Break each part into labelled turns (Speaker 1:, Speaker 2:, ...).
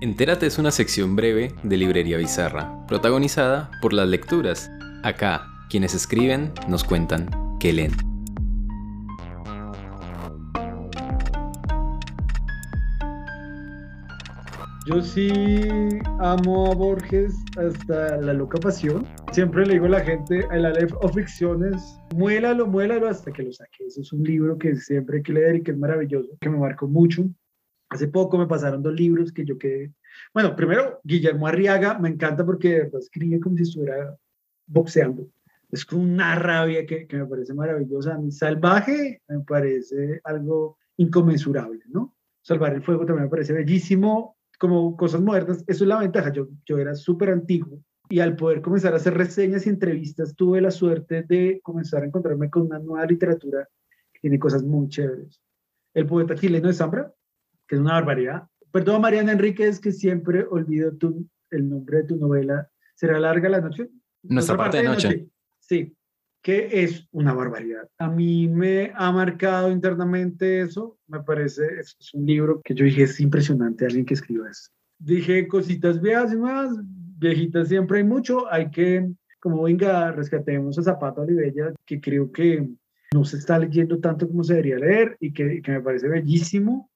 Speaker 1: Entérate es una sección breve de Librería Bizarra, protagonizada por las lecturas. Acá, quienes escriben nos cuentan que leen.
Speaker 2: Yo sí amo a Borges hasta la loca pasión. Siempre le digo a la gente, el Aleph of Ficciones, muélalo, muélalo hasta que lo saque. Eso es un libro que siempre hay que leer y que es maravilloso, que me marcó mucho. Hace poco me pasaron dos libros que yo quedé. Bueno, primero, Guillermo Arriaga, me encanta porque de verdad escribe como si estuviera boxeando. Es con una rabia que, que me parece maravillosa. A mí, Salvaje me parece algo inconmensurable, ¿no? Salvar el fuego también me parece bellísimo como cosas modernas, eso es la ventaja. Yo, yo era súper antiguo y al poder comenzar a hacer reseñas y entrevistas tuve la suerte de comenzar a encontrarme con una nueva literatura que tiene cosas muy chéveres. El poeta chileno de Zambra, que es una barbaridad. Perdón, Mariana Enríquez, que siempre olvido tu, el nombre de tu novela. ¿Será larga la noche?
Speaker 1: Nuestra parte, de noche.
Speaker 2: Sí, que es una barbaridad. A mí me ha marcado internamente eso, me parece, es, un libro que yo dije, es impresionante alguien que escriba eso. Dije cositas viejas y más, viejitas siempre hay mucho, hay que, como venga, rescatemos a Zapato Olivella, que creo que no se está leyendo tanto como se debería leer y que, que me parece bellísimo.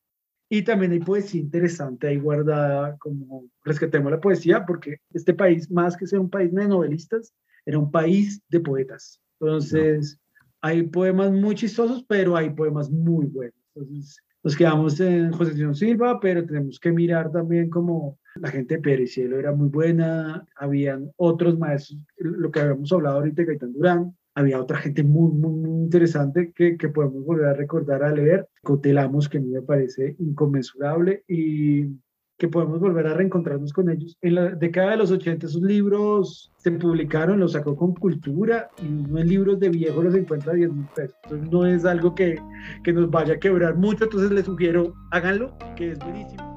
Speaker 2: Y también hay poesía interesante ahí guardada, como rescatemos la poesía, porque este país, más que ser un país de novelistas, era un país de poetas. Entonces, hay poemas muy chistosos, pero hay poemas muy buenos. Entonces, nos quedamos en José Sion Silva, pero tenemos que mirar también como la gente de Pericielo era muy buena, habían otros maestros, lo que habíamos hablado ahorita Gaitán Durán, había otra gente muy, muy, muy interesante que, que, podemos volver a recordar a leer. Cotelamos, que a mí me parece inconmensurable, y que podemos volver a reencontrarnos con ellos. En la década de los 80 esos libros se publicaron, los sacó con cultura y no en libros de viejo los encuentra a 10 mil pesos. Entonces no es algo que, que nos vaya a quebrar mucho, entonces les sugiero háganlo, que es buenísimo.